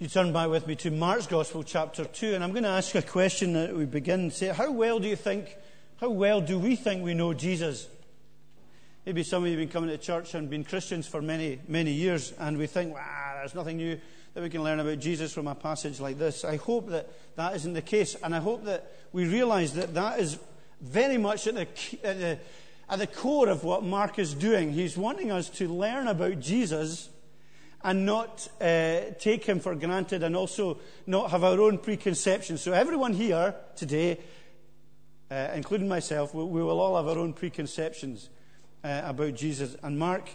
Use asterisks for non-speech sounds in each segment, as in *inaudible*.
You turn back with me to Mark's Gospel, chapter 2, and I'm going to ask a question that we begin. Say, how well do you think, how well do we think we know Jesus? Maybe some of you have been coming to church and been Christians for many, many years, and we think, wow, there's nothing new that we can learn about Jesus from a passage like this. I hope that that isn't the case, and I hope that we realize that that is very much at the, at the, at the core of what Mark is doing. He's wanting us to learn about Jesus and not uh, take him for granted and also not have our own preconceptions. So, everyone here today, uh, including myself, we, we, will all have our own preconceptions uh, about Jesus. And Mark,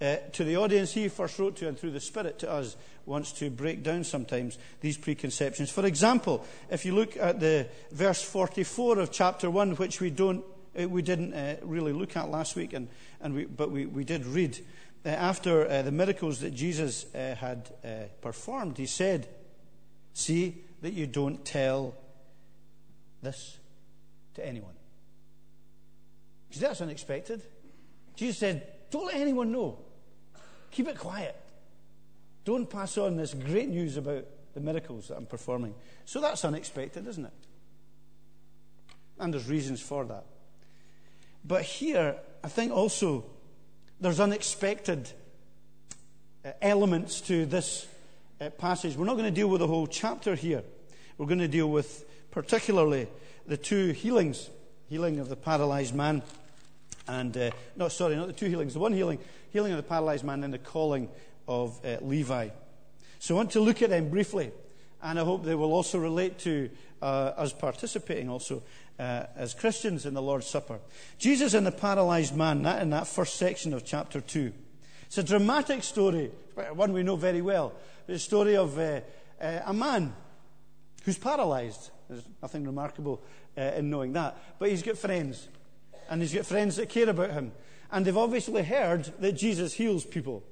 uh, to the audience he first wrote to and through the Spirit to us, wants to break down sometimes these preconceptions. For example, if you look at the verse 44 of chapter 1, which we, don't, uh, we didn't uh, really look at last week, and, and we, but we, we did read after uh, the miracles that Jesus uh, had uh, performed, he said, See that you don't tell this to anyone. Because that's unexpected. Jesus said, Don't let anyone know. Keep it quiet. Don't pass on this great news about the miracles that I'm performing. So that's unexpected, isn't it? And there's reasons for that. But here, I think also there's unexpected uh, elements to this uh, passage. We're not going to deal with the whole chapter here. We're going to deal with particularly the two healings healing of the paralyzed man and, uh, no, sorry, not the two healings, the one healing, healing of the paralyzed man and the calling of uh, Levi. So I want to look at them briefly, and I hope they will also relate to uh, us participating also uh, as Christians in the Lord's Supper. Jesus and the paralyzed man, that in that first section of chapter 2. It's a dramatic story, one we know very well. It's a story of uh, uh, a man who's paralyzed. There's nothing remarkable uh, in knowing that. But he's got friends, and he's got friends that care about him. And they've obviously heard that Jesus heals people.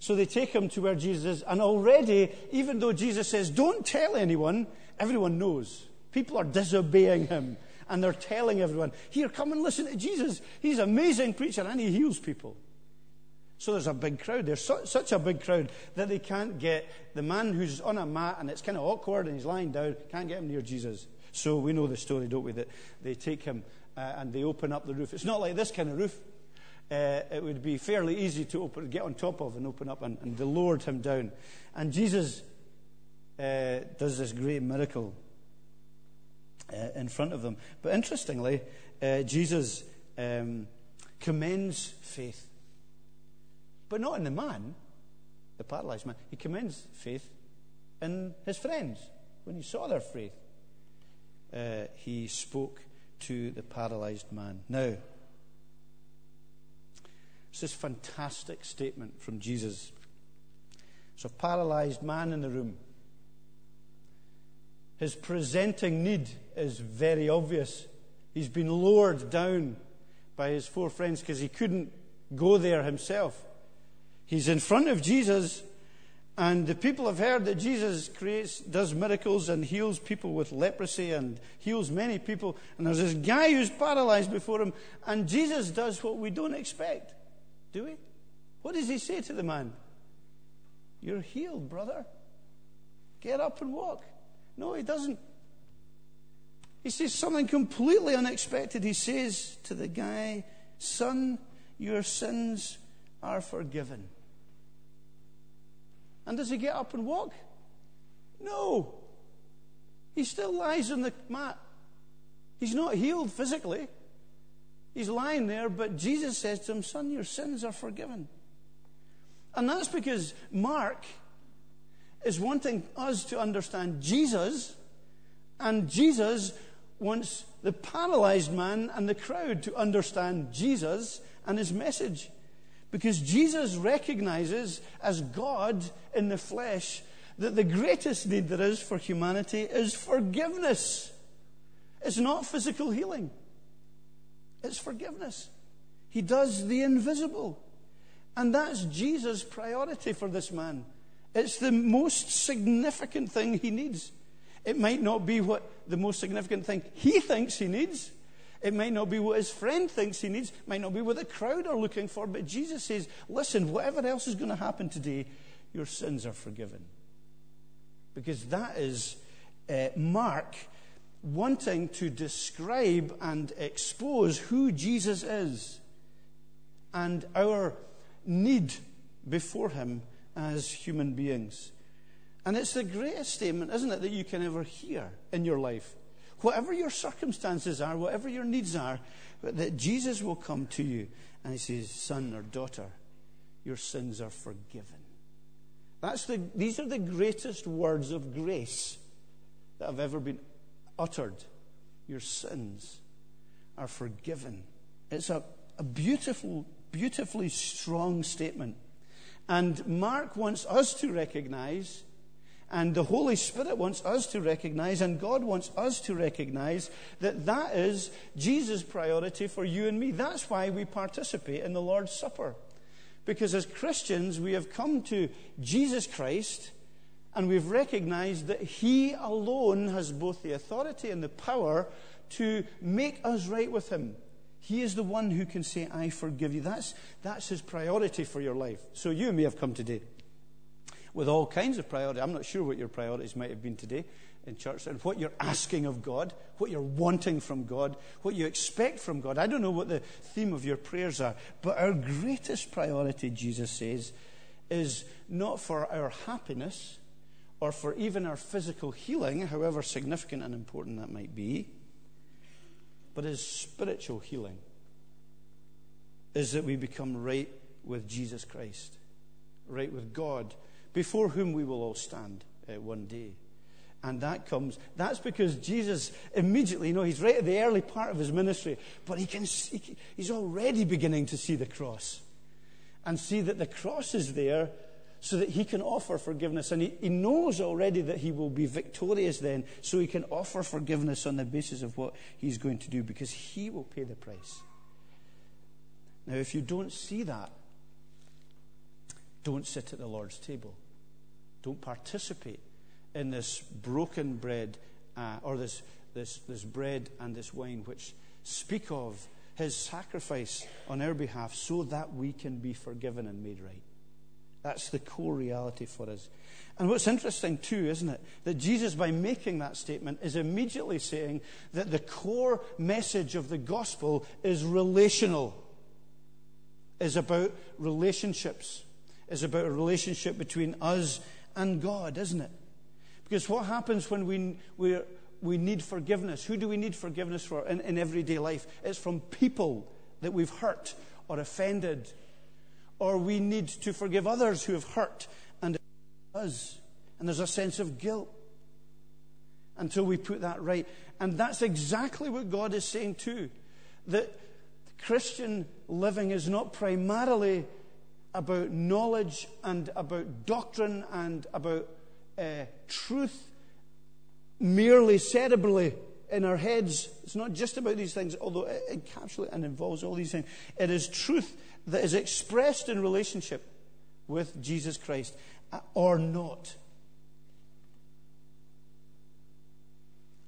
So they take him to where Jesus is, and already, even though Jesus says, Don't tell anyone, everyone knows. People are disobeying him and they're telling everyone, Here, come and listen to Jesus. He's an amazing preacher and he heals people. So there's a big crowd. There's su- such a big crowd that they can't get the man who's on a mat and it's kind of awkward and he's lying down, can't get him near Jesus. So we know the story, don't we? That they take him uh, and they open up the roof. It's not like this kind of roof. Uh, it would be fairly easy to open, get on top of and open up, and, and they lowered him down. And Jesus uh, does this great miracle in front of them. But interestingly, uh, Jesus um, commends faith. But not in the man, the paralyzed man. He commends faith in his friends. When he saw their faith, uh, he spoke to the paralyzed man. Now, it's this fantastic statement from Jesus. A paralyzed man in the room. His presenting need is very obvious. He's been lowered down by his four friends because he couldn't go there himself. He's in front of Jesus, and the people have heard that Jesus creates, does miracles and heals people with leprosy and heals many people. And there's this guy who's paralyzed before him, and Jesus does what we don't expect, do we? What does he say to the man? You're healed, brother. Get up and walk. No, he doesn't. He says something completely unexpected. He says to the guy, Son, your sins are forgiven. And does he get up and walk? No. He still lies on the mat. He's not healed physically. He's lying there, but Jesus says to him, Son, your sins are forgiven. And that's because Mark is wanting us to understand Jesus, and Jesus wants the paralyzed man and the crowd to understand Jesus and his message. Because Jesus recognizes as God in the flesh that the greatest need there is for humanity is forgiveness. It's not physical healing, it's forgiveness. He does the invisible. And that's Jesus' priority for this man. It's the most significant thing he needs. It might not be what the most significant thing he thinks he needs. It might not be what his friend thinks he needs. It might not be what the crowd are looking for. But Jesus says, listen, whatever else is going to happen today, your sins are forgiven. Because that is uh, Mark wanting to describe and expose who Jesus is and our need before him as human beings. And it's the greatest statement, isn't it, that you can ever hear in your life. Whatever your circumstances are, whatever your needs are, that Jesus will come to you and he says, Son or daughter, your sins are forgiven. That's the, these are the greatest words of grace that have ever been uttered. Your sins are forgiven. It's a, a beautiful, beautifully strong statement. And Mark wants us to recognize and the Holy Spirit wants us to recognize, and God wants us to recognize, that that is Jesus' priority for you and me. That's why we participate in the Lord's Supper. Because as Christians, we have come to Jesus Christ and we've recognized that He alone has both the authority and the power to make us right with Him. He is the one who can say, I forgive you. That's, that's His priority for your life. So you may have come today with all kinds of priorities. I'm not sure what your priorities might have been today in church and what you're asking of God, what you're wanting from God, what you expect from God. I don't know what the theme of your prayers are, but our greatest priority, Jesus says, is not for our happiness or for even our physical healing, however significant and important that might be, but is spiritual healing. Is that we become right with Jesus Christ, right with God before whom we will all stand uh, one day. And that comes, that's because Jesus immediately, you know, he's right at the early part of his ministry, but he can see, he's already beginning to see the cross and see that the cross is there so that he can offer forgiveness. And he, he knows already that he will be victorious then, so he can offer forgiveness on the basis of what he's going to do because he will pay the price. Now, if you don't see that, don't sit at the Lord's table. Don't participate in this broken bread uh, or this, this, this bread and this wine, which speak of his sacrifice on our behalf so that we can be forgiven and made right. That's the core reality for us. And what's interesting, too, isn't it? That Jesus, by making that statement, is immediately saying that the core message of the gospel is relational, is about relationships, is about a relationship between us and God, isn't it? Because what happens when we, we, we need forgiveness? Who do we need forgiveness for in, in everyday life? It's from people that we've hurt or offended, or we need to forgive others who have hurt and us. And there's a sense of guilt until we put that right. And that's exactly what God is saying too. That Christian living is not primarily about knowledge and about doctrine and about uh, truth merely cerebrally in our heads. It's not just about these things, although it encapsulates and involves all these things. It is truth that is expressed in relationship with Jesus Christ uh, or not.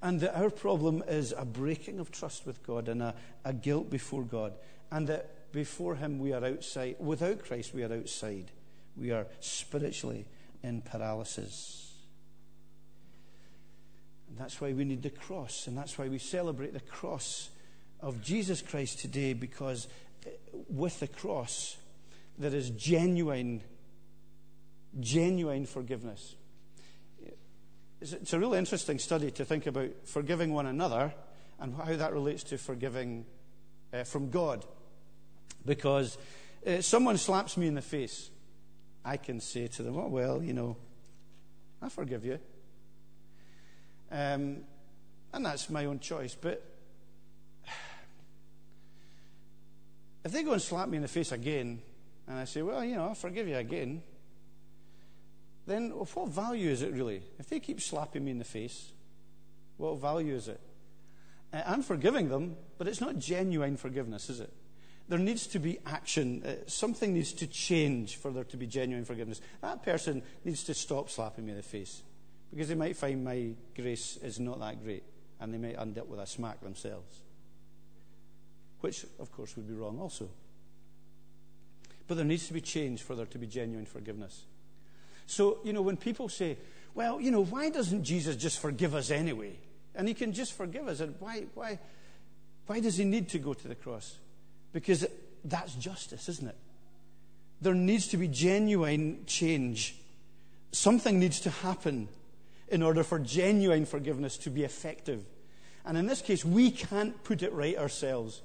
And that our problem is a breaking of trust with God and a, a guilt before God. And that before Him, we are outside. Without Christ, we are outside. We are spiritually in paralysis. And that's why we need the cross, and that's why we celebrate the cross of Jesus Christ today, because eh, with the cross, there is genuine, genuine forgiveness. It's a really interesting study to think about forgiving one another and how that relates to forgiving uh, from God. Because uh, someone slaps me in the face, I can say to them, oh, well, you know, I forgive you. Um, and that's my own choice. But *sighs* if they go and slap me in the face again, and I say, well, you know, I forgive you again, then what value is it really? If they keep slapping me in the face, what value is it? Uh, I'm forgiving them, but it's not genuine forgiveness, is it? There needs to be action. Uh, something needs to change for there to be genuine forgiveness. That person needs to stop slapping me in the face because they might find my grace is not that great and they might end up with a smack themselves, which, of course, would be wrong also. But there needs to be change for there to be genuine forgiveness. So, you know, when people say, well, you know, why doesn't Jesus just forgive us anyway? And he can just forgive us. And why, why, why does he need to go to the cross? Because that's justice, isn't it? There needs to be genuine change. Something needs to happen in order for genuine forgiveness to be effective. And in this case, we can't put it right ourselves.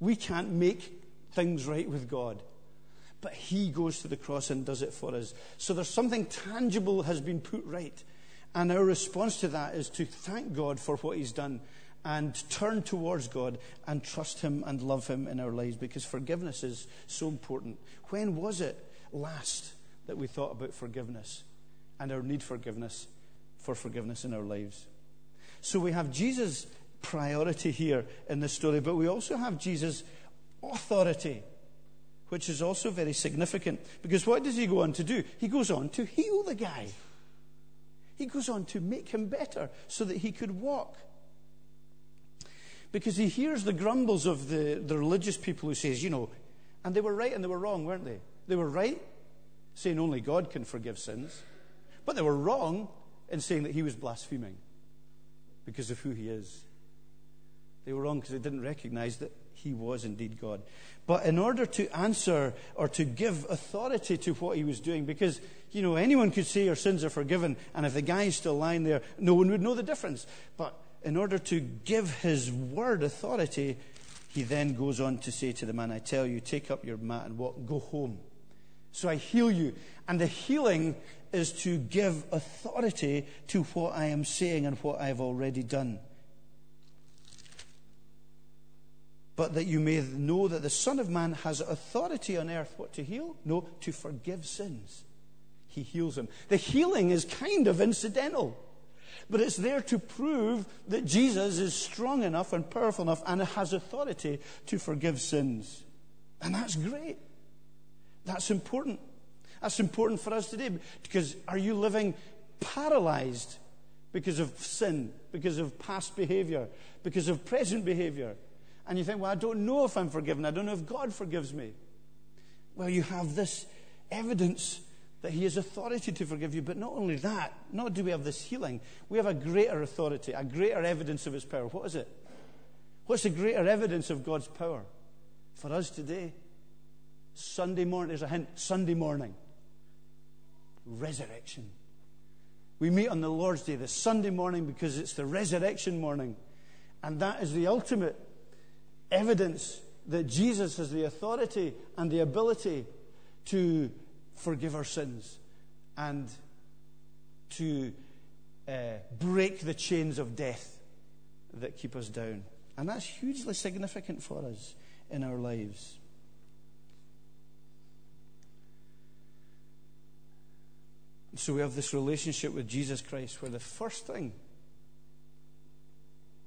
We can't make things right with God. But He goes to the cross and does it for us. So there's something tangible has been put right. And our response to that is to thank God for what He's done and turn towards God and trust Him and love Him in our lives because forgiveness is so important. When was it last that we thought about forgiveness and our need for forgiveness for forgiveness in our lives? So we have Jesus' priority here in this story, but we also have Jesus' authority, which is also very significant because what does he go on to do? He goes on to heal the guy. He goes on to make him better so that he could walk because he hears the grumbles of the, the religious people who says, you know, and they were right and they were wrong, weren't they? They were right saying only God can forgive sins, but they were wrong in saying that he was blaspheming because of who he is. They were wrong because they didn't recognize that he was indeed God. But in order to answer or to give authority to what he was doing, because, you know, anyone could say your sins are forgiven, and if the guy is still lying there, no one would know the difference. But in order to give his word authority, he then goes on to say to the man, I tell you, take up your mat and walk, go home. So I heal you. And the healing is to give authority to what I am saying and what I've already done. But that you may know that the Son of Man has authority on earth, what to heal? No, to forgive sins. He heals them. The healing is kind of incidental. But it's there to prove that Jesus is strong enough and powerful enough and has authority to forgive sins. And that's great. That's important. That's important for us today because are you living paralyzed because of sin, because of past behavior, because of present behavior? And you think, well, I don't know if I'm forgiven. I don't know if God forgives me. Well, you have this evidence that He has authority to forgive you. But not only that, not do we have this healing, we have a greater authority, a greater evidence of His power. What is it? What's the greater evidence of God's power for us today? Sunday morning, there's a hint Sunday morning. Resurrection. We meet on the Lord's Day, the Sunday morning, because it's the resurrection morning. And that is the ultimate evidence that Jesus has the authority and the ability to forgive our sins and to uh, break the chains of death that keep us down. And that's hugely significant for us in our lives. So we have this relationship with Jesus Christ where the first thing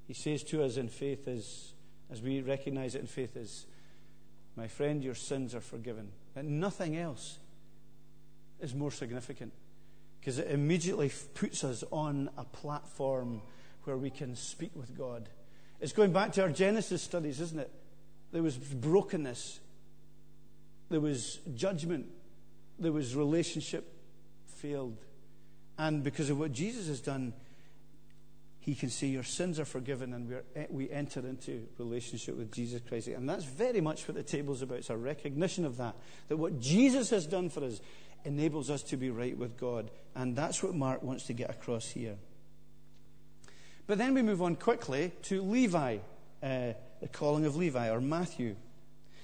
he says to us in faith is, as we recognize it in faith, is, My friend, your sins are forgiven. And nothing else is more significant because it immediately puts us on a platform where we can speak with God. It's going back to our Genesis studies, isn't it? There was brokenness, there was judgment, there was relationship failed. And because of what Jesus has done, he can say your sins are forgiven and we eh, we enter into relationship with Jesus Christ. And that's very much what the table's about. It's a recognition of that. That what Jesus has done for us enables us to be right with God. And that's what Mark wants to get across here. But then we move on quickly to Levi, uh, the calling of Levi, or Matthew.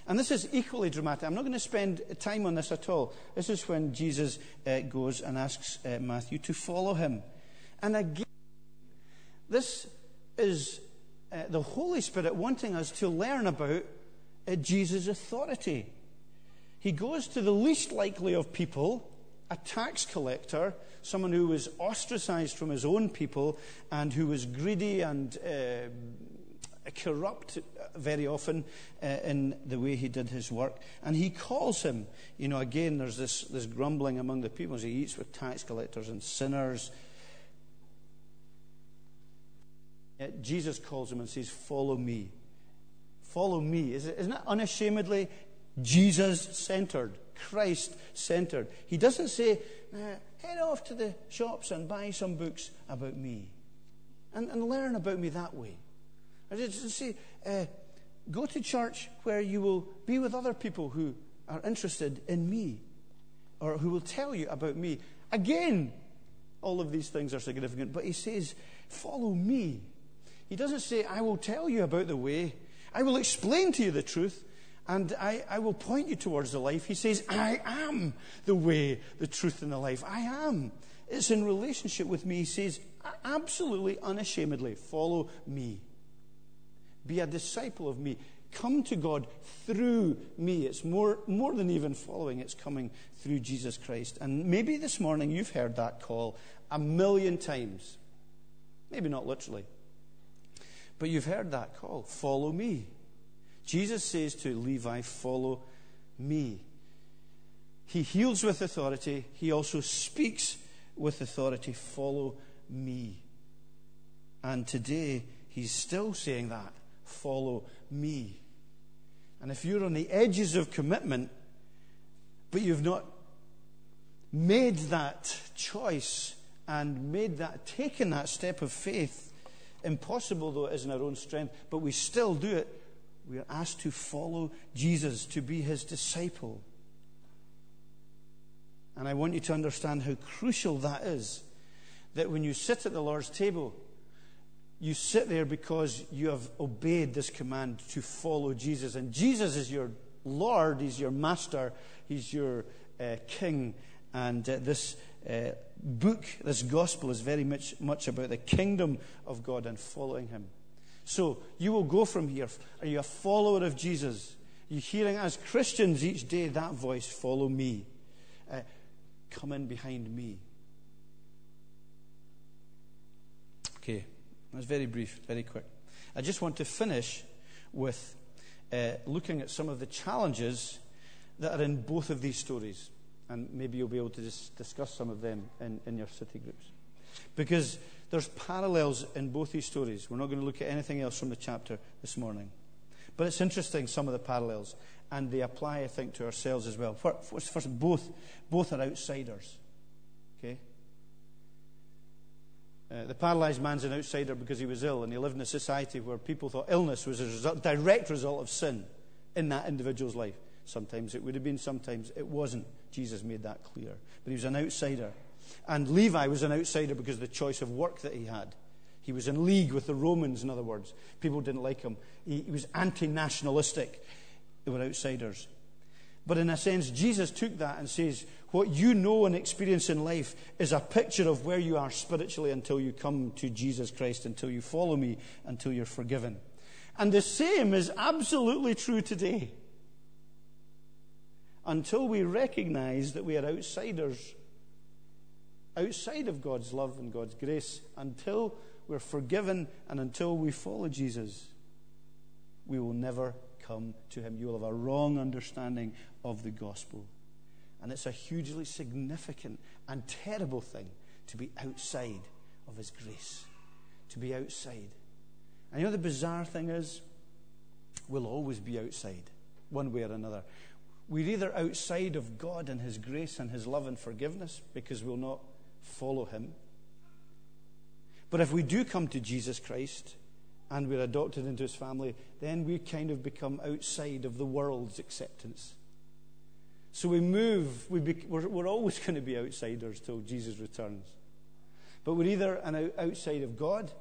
And this is equally dramatic. I'm not going to spend time on this at all. This is when Jesus uh, goes and asks uh, Matthew to follow him. And again, this is uh, the Holy Spirit wanting us to learn about uh, Jesus' authority. He goes to the least likely of people, a tax collector, someone who was ostracized from his own people and who was greedy and uh, corrupt very often uh, in the way he did his work. And he calls him, you know, again, there's this, this grumbling among the people as he eats with tax collectors and sinners. Jesus calls him and says, Follow me. Follow me. Isn't it Jesus centered, Christ centered. He doesn't say, eh, head off to the shops and buy some books about me and, and learn about me that way. I just say, uh, go to church where you will be with other people who are interested in me or who will tell you about me. Again, all of these things are significant, but he says, follow me. He doesn't say, I will tell you about the way, I will explain to you the truth, and I, I will point you towards the life. He says, I am the way, the truth, and the life. I am. It's in relationship with me. He says, absolutely unashamedly, follow me. Be a disciple of me. Come to God through me. It's more, more than even following, it's coming through Jesus Christ. And maybe this morning you've heard that call a million times. Maybe not literally. But you've heard that call follow me. Jesus says to Levi, Follow me. He heals with authority, he also speaks with authority. Follow me. And today, he's still saying that. Follow me. And if you're on the edges of commitment, but you've not made that choice and made that, taken that step of faith, impossible though it is in our own strength, but we still do it, we are asked to follow Jesus, to be his disciple. And I want you to understand how crucial that is. That when you sit at the Lord's table, you sit there because you have obeyed this command to follow Jesus. And Jesus is your Lord, He's your Master, He's your uh, King. And uh, this uh, book, this gospel, is very much, much about the kingdom of God and following Him. So you will go from here. Are you a follower of Jesus? Are you hearing as Christians each day that voice, follow me? Uh, come in behind me. Okay, that's very brief, very quick. I just want to finish with uh, looking at some of the challenges that are in both of these stories. And maybe you'll be able to just discuss some of them in, in your city groups. Because there's parallels in both these stories. We're not going to look at anything else from the chapter this morning. But it's interesting, some of the parallels, and they apply, I think, to ourselves as well. First, first both, both are outsiders. Okay? Uh, the paralyzed man's an outsider because he was ill, and he lived in a society where people thought illness was a result, direct result of sin in that individual's life. Sometimes it would have been, sometimes it wasn't. Jesus made that clear. But he was an outsider. And Levi was an outsider because of the choice of work that he had. He was in league with the Romans, in other words. People didn't like him. He, he was anti nationalistic. They were outsiders. But in a sense, Jesus took that and says, What you know and experience in life is a picture of where you are spiritually until you come to Jesus Christ, until you follow me, until you're forgiven. And the same is absolutely true today. Until we recognize that we are outsiders, outside of God's love and God's grace, until we're forgiven, and until we follow Jesus, we will never come to Him. You will have a wrong understanding of the gospel. And it's a hugely significant and terrible thing to be outside of His grace, to be outside. And you know the bizarre thing is, we'll always be outside, one way or another. We're either outside of God and His grace and His love and forgiveness because we'll not follow Him, but if we do come to Jesus Christ and we're adopted into his family, then we kind of become outside of the world's acceptance. So we move, we we're, always *laughs* going to be outsiders till Jesus returns. But we're either an outside of God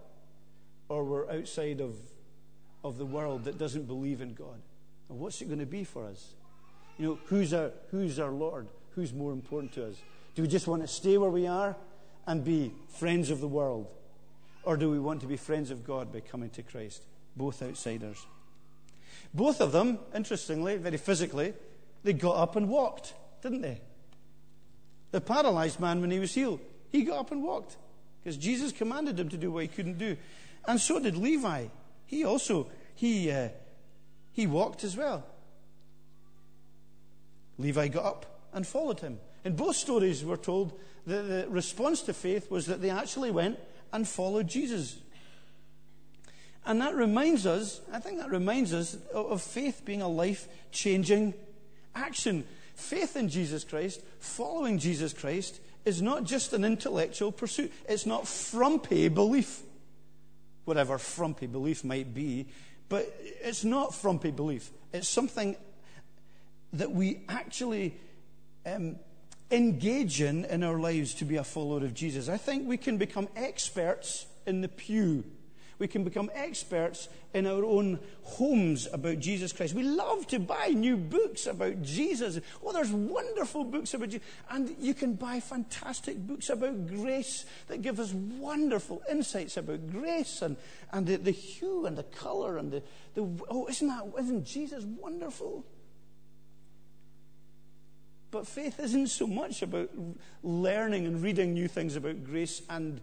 or we're outside of, of the world that doesn't believe in God. And what's it going to be for us? You know, who's our, who's our Lord? Who's more important to us? Do we just want to stay where we are and be friends of the world? Or do we want to be friends of God by coming to Christ? Both outsiders. Both of them, interestingly, very physically, they got up and walked, didn't they? The paralyzed man, when he was healed, he got up and walked because Jesus commanded him to do what he couldn't do. And so did Levi. He also, he, uh, he walked as well. Levi got up and followed him. In both stories, we're told that the response to faith was that they actually went and followed Jesus. And that reminds us, I think that reminds us of faith being a life changing action. Faith in Jesus Christ, following Jesus Christ, is not just an intellectual pursuit. It's not frumpy belief, whatever frumpy belief might be, but it's not frumpy belief. It's something that we actually um, engage in in our lives to be a follower of Jesus. I think we can become experts in the pew we can become experts in our own homes about Jesus Christ. We love to buy new books about Jesus. Oh, there's wonderful books about Jesus. And you can buy fantastic books about grace that give us wonderful insights about grace and, and the, the hue and the color and the, the oh, isn't that, isn't Jesus wonderful? But faith isn't so much about learning and reading new things about grace and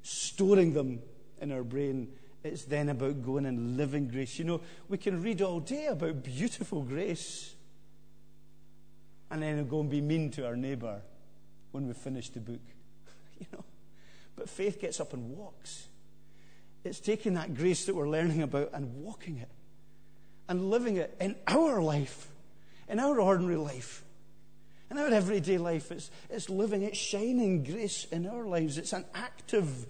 storing them in our brain. It's then about going and living grace. You know, we can read all day about beautiful grace and then go and be mean to our neighbour when we finish the book. *laughs* you know, but faith gets up and walks. It's taking that grace that we're learning about and walking it and living it in our life, in our ordinary life, in our everyday life. It's, it's living, it's shining grace in our lives. It's an active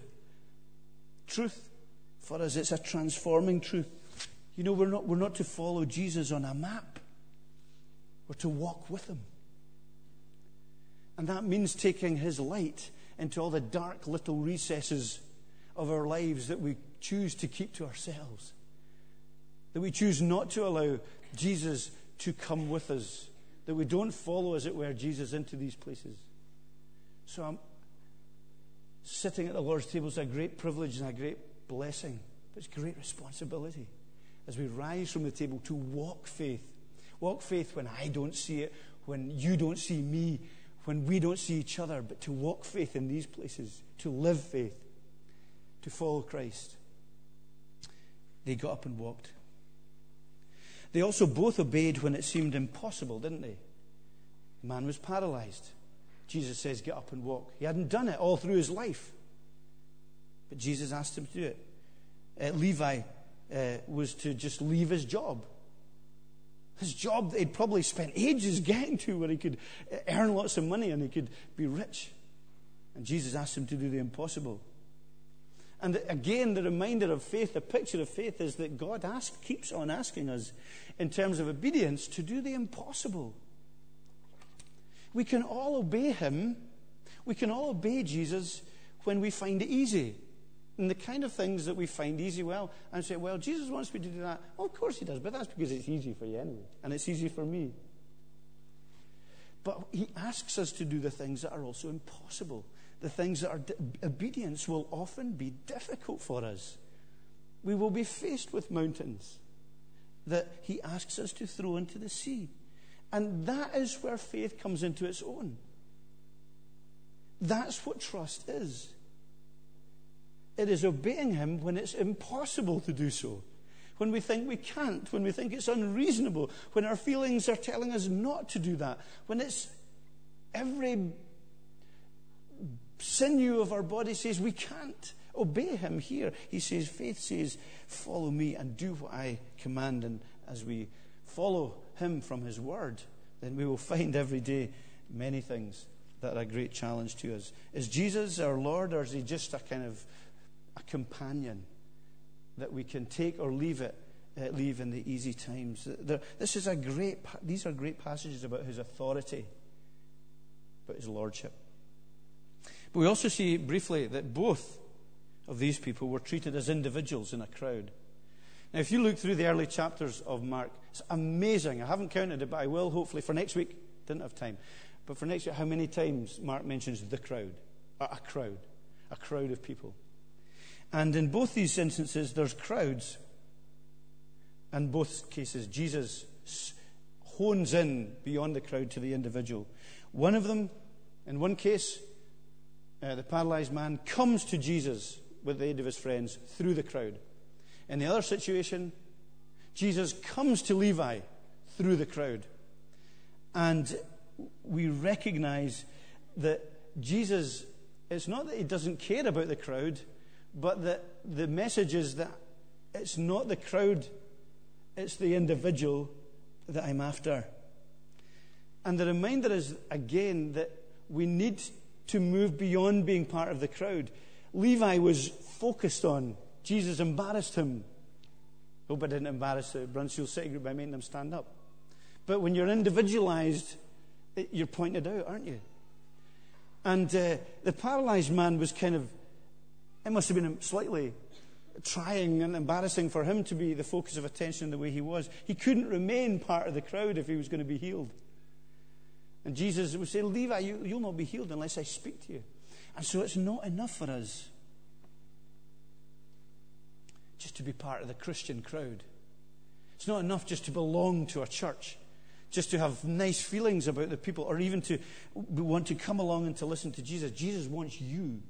truth for us. It's a transforming truth. You know, we're not, we're not to follow Jesus on a map, we're to walk with him. And that means taking his light into all the dark little recesses of our lives that we choose to keep to ourselves. That we choose not to allow Jesus to come with us. That we don't follow, as it were, Jesus into these places. So I'm, sitting at the Lord's table is a great privilege and a great blessing, but it's great responsibility as we rise from the table to walk faith. Walk faith when I don't see it, when you don't see me, when we don't see each other, but to walk faith in these places, to live faith, to follow Christ. They got up and walked. They also both obeyed when it seemed impossible, didn't they? The man was paralyzed. Jesus says, Get up and walk. He hadn't done it all through his life. But Jesus asked him to do it. Uh, Levi uh, was to just leave his job. His job that he'd probably spent ages *laughs* getting to where he could uh, earn lots of money and he could be rich. And Jesus asked him to do the impossible. And again, the reminder of faith, the picture of faith is that God ask, keeps on asking us, in terms of obedience, to do the impossible. We can all obey him. We can all obey Jesus when we find it easy. And the kind of things that we find easy, well, and say, well, Jesus wants me to do that. Of course he does, but that's because it's easy for you anyway. And it's easy for me. But he asks us to do the things that are also impossible. The things that are di- obedience will often be difficult for us. We will be faced with mountains that he asks us to throw into the sea. And that is where faith comes into its own. That's what trust is. It is obeying Him when it's impossible to do so, when we think we can't, when we think it's unreasonable, when our feelings are telling us not to do that, when it's every sinew of our body says we can't obey Him here. He says, faith says, follow me and do what I command. And as we follow him from His Word, then we will find every day many things that are a great challenge to us. Is Jesus our Lord, or is He just a kind of a companion that we can take or leave it? Uh, leave in the easy times. this is a great. These are great passages about His authority, about His lordship. But we also see briefly that both of these people were treated as individuals in a crowd. Now, if you look through the early chapters of Mark, it's amazing. I haven't counted it, but I will hopefully for next week. Didn't have time. But for next week, how many times Mark mentions the crowd? A crowd. A crowd of people. And in both these instances, there's crowds. In both cases, Jesus hones in beyond the crowd to the individual. One of them, in one case, uh, the paralyzed man comes to Jesus with the aid of his friends through the crowd. In the other situation, Jesus comes to Levi through the crowd. And we recognize that Jesus, it's not that he doesn't care about the crowd, but that the message is that it's not the crowd, it's the individual that I'm after. And the reminder is again that we need to move beyond being part of the crowd. Levi was focused on Jesus embarrassed him. Hope I didn't embarrass the Bruntsfield City Group by making them stand up. But when you're individualized, you're pointed out, aren't you? And uh, the paralyzed man was kind of, it must have been slightly trying and embarrassing for him to be the focus of attention the way he was. He couldn't remain part of the crowd if he was going to be healed. And Jesus would say, Levi, you, you'll not be healed unless I speak to you. And so it's not enough for us just to be part of the Christian crowd. It's not enough just to belong to a church, just to have nice feelings about the people, or even to want to come along and to listen to Jesus. Jesus wants you.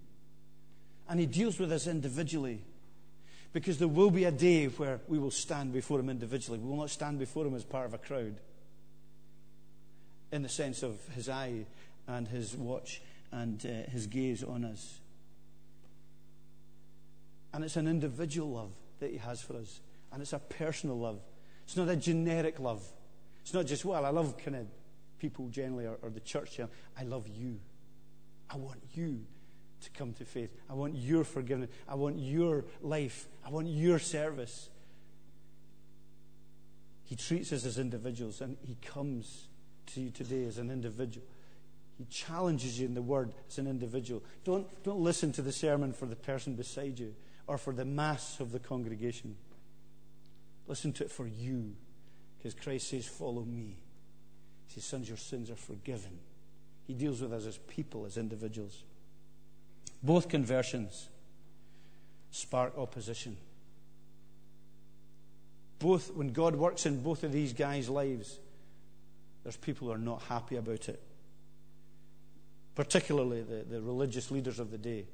And he deals with us individually. Because there will be a day where we will stand before him individually. We will not stand before him as part of a crowd in the sense of his eye and his watch and uh, his gaze on us. And it's an individual love that he has for us. And it's a personal love. It's not a generic love. It's not just, well, I love kind of people generally or, or the church. I love you. I want you to come to faith. I want your forgiveness. I want your life. I want your service. He treats us as individuals and he comes to you today as an individual. He challenges you in the word as an individual. Don't, don't listen to the sermon for the person beside you or for the mass of the congregation. Listen to it for you because Christ says, Follow me. He says, Sons, your sins are forgiven. He deals with us as people, as individuals. Both conversions spark opposition. Both, when God works in both of these guys' lives, there's people who are not happy about it. Particularly the, the religious leaders of the day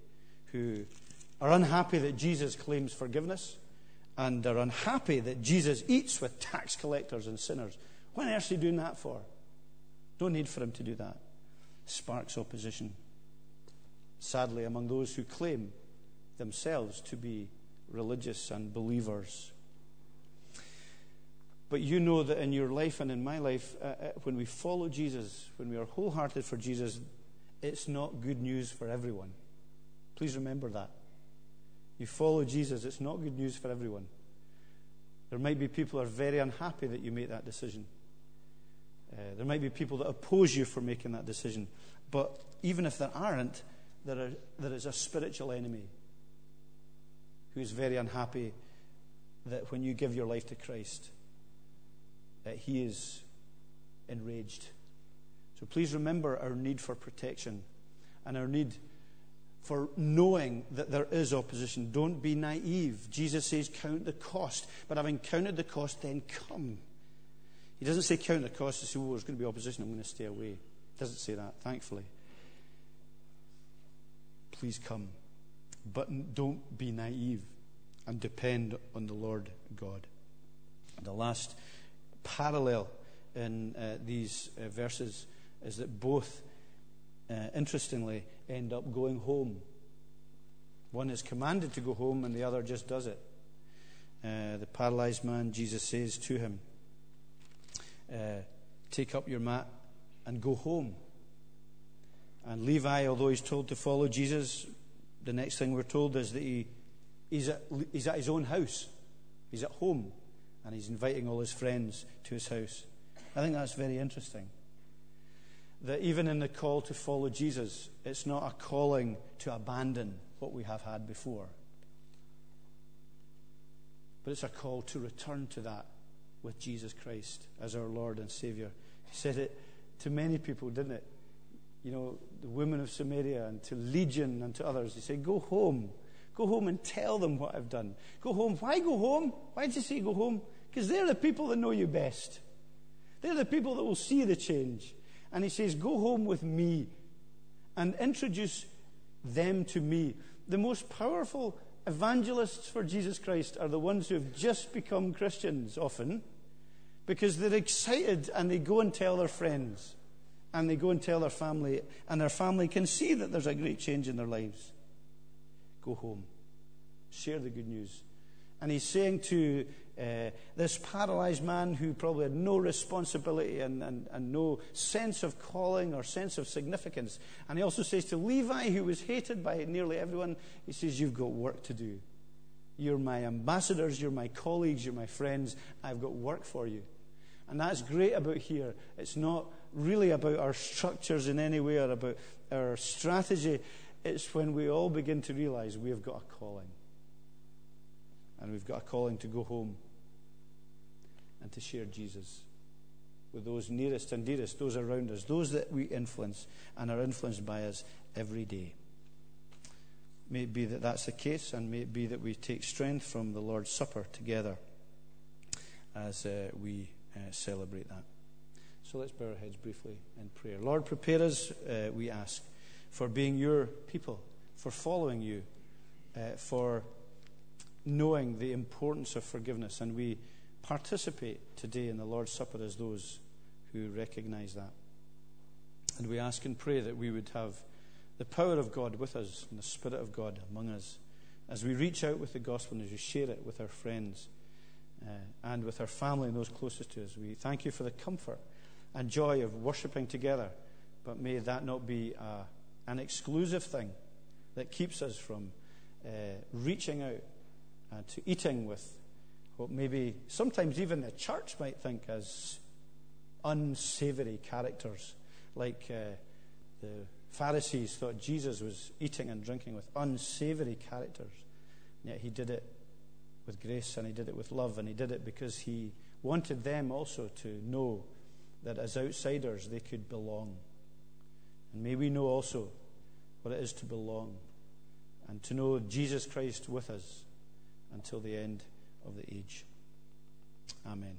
who are unhappy that Jesus claims forgiveness and are unhappy that Jesus eats with tax collectors and sinners. What on earth is he doing that for? No need for him to do that. Sparks opposition. Sadly, among those who claim themselves to be religious and believers. But you know that in your life and in my life, uh, uh, when we follow Jesus, when we are wholehearted for Jesus, it's not good news for everyone. Please remember that. You follow Jesus, it's not good news for everyone. There might be people who are very unhappy that you make that decision. Uh, there might be people that oppose you for making that decision. But even if there aren't, there, are, there is a spiritual enemy who is very unhappy that when you give your life to Christ, that he is enraged. So please remember our need for protection and our need for knowing that there is opposition. Don't be naive. Jesus says, Count the cost. But having counted the cost, then come. He doesn't say count the cost and say, Oh, there's going to be opposition, I'm going to stay away. He doesn't say that, thankfully. Please come. But don't be naive and depend on the Lord God. The last parallel in uh, these uh, verses is that both, uh, interestingly, end up going home. One is commanded to go home, and the other just does it. Uh, the paralyzed man, Jesus says to him, uh, Take up your mat and go home. And Levi, although he's told to follow Jesus, the next thing we're told is that he, he's, at, he's at his own house. He's at home and he's inviting all his friends to his house. I think that's very interesting. That even in the call to follow Jesus, it's not a calling to abandon what we have had before, but it's a call to return to that with Jesus Christ as our Lord and Savior. He said it to many people, didn't it? You know, the women of Samaria and to Legion and to others. He said, Go home Go home and tell them what I've done. Go home. Why go home? Why did you say go home? Because they're the people that know you best. They're the people that will see the change. And he says, Go home with me and introduce them to me. The most powerful evangelists for Jesus Christ are the ones who have just become Christians often because they're excited and they go and tell their friends and they go and tell their family, and their family can see that there's a great change in their lives. Go home. Share the good news. And he's saying to uh, this paralyzed man who probably had no responsibility and, and, and no sense of calling or sense of significance. And he also says to Levi, who was hated by nearly everyone, he says, You've got work to do. You're my ambassadors, you're my colleagues, you're my friends. I've got work for you. And that's great about here. It's not really about our structures in any way or about our strategy. It's when we all begin to realize we have got a calling. And we've got a calling to go home and to share Jesus with those nearest and dearest, those around us, those that we influence and are influenced by us every day. May it be that that's the case, and may it be that we take strength from the Lord's Supper together as uh, we uh, celebrate that. So let's bow our heads briefly in prayer. Lord, prepare us, uh, we ask, for being your people, for following you, uh, for knowing the importance of forgiveness. And we participate today in the Lord's Supper as those who recognize that. And we ask and pray that we would have the power of God with us and the Spirit of God among us as we reach out with the gospel and as we share it with our friends uh, and with our family and those closest to us. We thank you for the comfort and joy of worshipping together, but may that not be a, an exclusive thing that keeps us from uh, reaching out uh, to eating with what maybe sometimes even the church might think as unsavory characters, like uh, the Pharisees thought Jesus was eating and drinking with unsavory characters. And yet he did it with grace and he did it with love and he did it because he wanted them also to know that as outsiders they could belong. And may we know also what it is to belong and to know Jesus Christ with us until the end of the age. Amen.